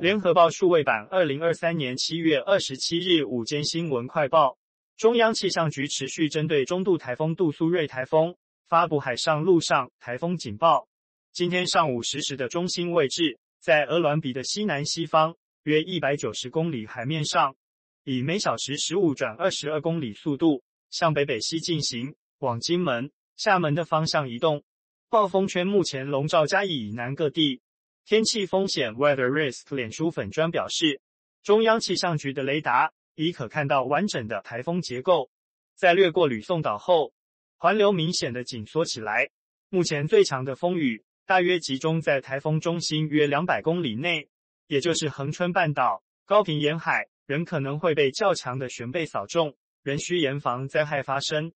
联合报数位版，二零二三年七月二十七日午间新闻快报：中央气象局持续针对中度台风杜苏芮台风发布海上、陆上台风警报。今天上午十时的中心位置在鹅銮鼻的西南西方约一百九十公里海面上，以每小时十五转二十二公里速度向北北西进行，往金门、厦门的方向移动。暴风圈目前笼罩嘉义以南各地。天气风险 Weather Risk 脸书粉砖表示，中央气象局的雷达已可看到完整的台风结构。在掠过吕宋岛后，环流明显的紧缩起来。目前最强的风雨大约集中在台风中心约两百公里内，也就是恒春半岛、高屏沿海，仍可能会被较强的旋背扫中，仍需严防灾害发生。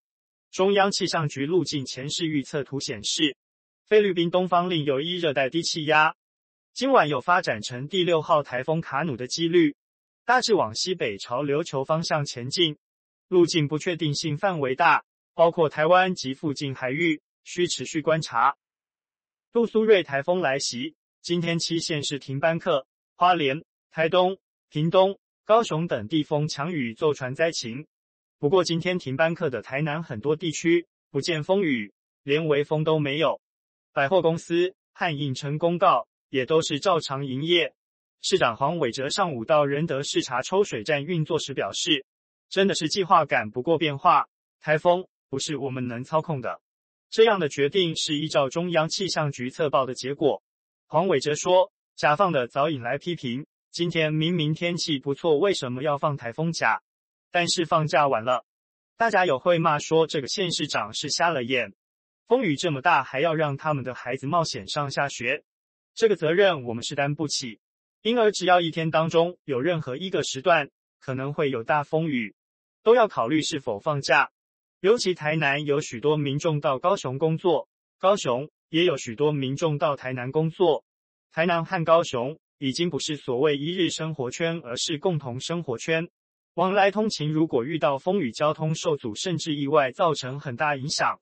中央气象局路径前视预测图显示，菲律宾东方另有一热带低气压。今晚有发展成第六号台风卡努的几率，大致往西北朝琉球方向前进，路径不确定性范围大，包括台湾及附近海域，需持续观察。杜苏芮台风来袭，今天七县市停班课，花莲、台东、屏东、高雄等地风强雨骤传灾情。不过今天停班课的台南很多地区不见风雨，连微风都没有。百货公司汉影城公告。也都是照常营业。市长黄伟哲上午到仁德视察抽水站运作时表示：“真的是计划赶不过变化，台风不是我们能操控的。这样的决定是依照中央气象局测报的结果。”黄伟哲说：“假放的早引来批评，今天明明天气不错，为什么要放台风假？但是放假晚了，大家有会骂说这个县市长是瞎了眼。风雨这么大，还要让他们的孩子冒险上下学。”这个责任我们是担不起，因而只要一天当中有任何一个时段可能会有大风雨，都要考虑是否放假。尤其台南有许多民众到高雄工作，高雄也有许多民众到台南工作。台南和高雄已经不是所谓一日生活圈，而是共同生活圈。往来通勤如果遇到风雨，交通受阻，甚至意外造成很大影响，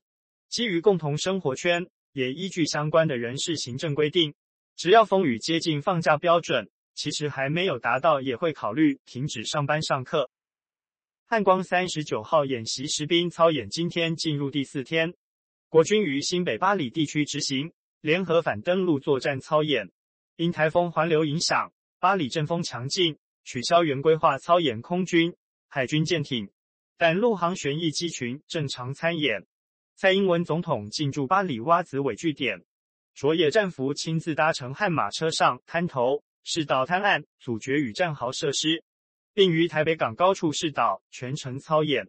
基于共同生活圈，也依据相关的人事行政规定。只要风雨接近放假标准，其实还没有达到，也会考虑停止上班上课。汉光三十九号演习实兵操演今天进入第四天，国军于新北八里地区执行联合反登陆作战操演。因台风环流影响，八里阵风强劲，取消原规划操演空军、海军舰艇，但陆航旋翼机群正常参演。蔡英文总统进驻八里洼子尾据点。着野战服亲自搭乘悍马车上滩头试导滩岸阻绝与战壕设施，并于台北港高处试导全程操演。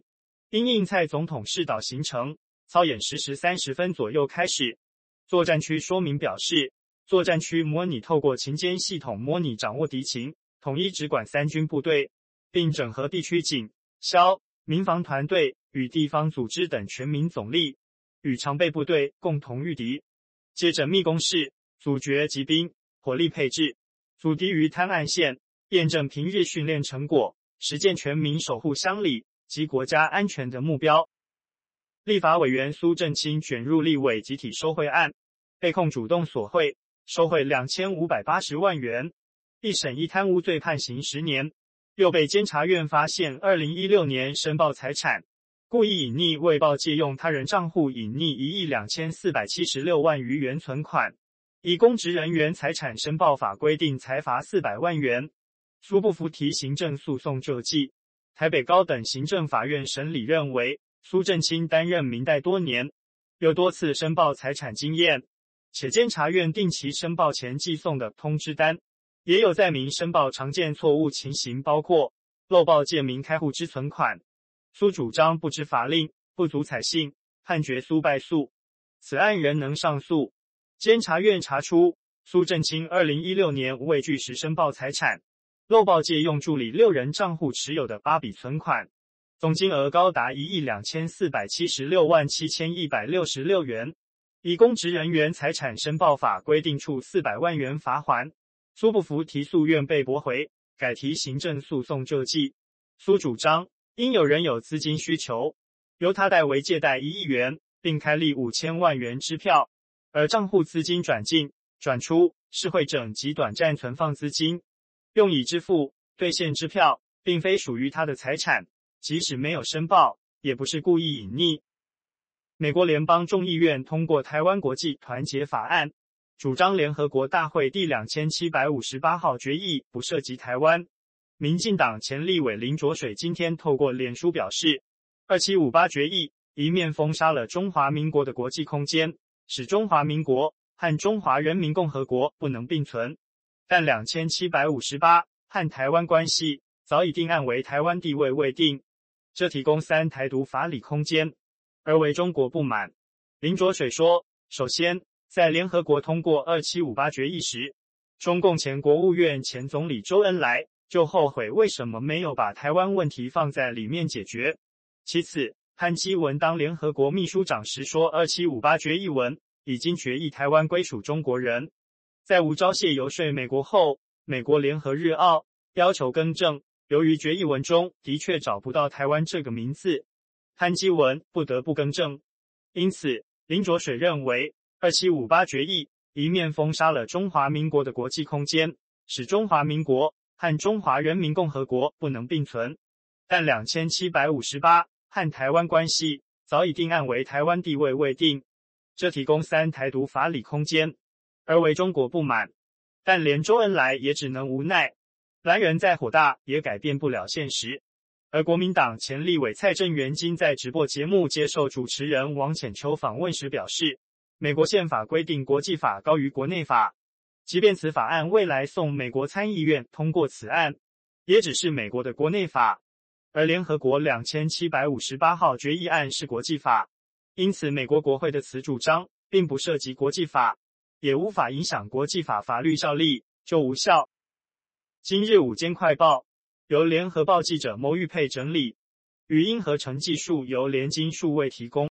因应蔡总统试导行程，操演十时三十分左右开始。作战区说明表示，作战区模拟透过情监系统模拟掌握敌情，统一直管三军部队，并整合地区警、消、民防团队与地方组织等全民总力，与常备部队共同御敌。接着密攻势，阻绝击兵，火力配置，阻敌于滩岸线，验证平日训练成果，实践全民守护乡里及国家安全的目标。立法委员苏震清卷入立委集体收贿案，被控主动索贿，收贿两千五百八十万元，一审一贪污罪判刑十年，又被监察院发现二零一六年申报财产。故意隐匿未报借用他人账户隐匿一亿两千四百七十六万余元存款，以公职人员财产申报法规定裁罚四百万元。苏不服提行政诉讼救济。台北高等行政法院审理认为，苏正清担任民代多年，有多次申报财产经验，且监察院定期申报前寄送的通知单，也有载明申报常见错误情形，包括漏报借名开户之存款。苏主张不知法令，不足采信，判决苏败诉。此案仍能上诉。监察院查出苏震清二零一六年无畏惧时申报财产，漏报借用助理六人账户持有的八笔存款，总金额高达一亿两千四百七十六万七千一百六十六元，以公职人员财产申报法规定处四百万元罚锾。苏不服提诉愿被驳回，改提行政诉讼救济。苏主张。因有人有资金需求，由他代为借贷一亿元，并开立五千万元支票，而账户资金转进、转出是汇整及短暂存放资金。用以支付兑现支票，并非属于他的财产，即使没有申报，也不是故意隐匿。美国联邦众议院通过《台湾国际团结法案》，主张联合国大会第两千七百五十八号决议不涉及台湾。民进党前立委林卓水今天透过脸书表示，二七五八决议一面封杀了中华民国的国际空间，使中华民国和中华人民共和国不能并存。但两千七百五十八和台湾关系早已定案为台湾地位未定，这提供三台独法理空间，而为中国不满。林卓水说，首先，在联合国通过二七五八决议时，中共前国务院前总理周恩来就后悔为什么没有把台湾问题放在里面解决。其次，潘基文当联合国秘书长时说，二七五八决议文已经决议台湾归属中国人。在无朝谢游说美国后，美国联合日澳要求更正，由于决议文中的确找不到台湾这个名字，潘基文不得不更正。因此，林卓水认为，二七五八决议一面封杀了中华民国的国际空间，使中华民国和中华人民共和国不能并存；但两千七百五十八和台湾关系早已定案为台湾地位未定，这提供三台独法理空间。而为中国不满，但连周恩来也只能无奈。蓝人再火大也改变不了现实。而国民党前立委蔡正元今在直播节目接受主持人王浅秋访问时表示，美国宪法规定国际法高于国内法，即便此法案未来送美国参议院通过此案，也只是美国的国内法。而联合国两千七百五十八号决议案是国际法，因此美国国会的此主张并不涉及国际法。也无法影响国际法法律效力，就无效。今日午间快报由联合报记者牟玉佩整理，语音合成技术由联经数位提供。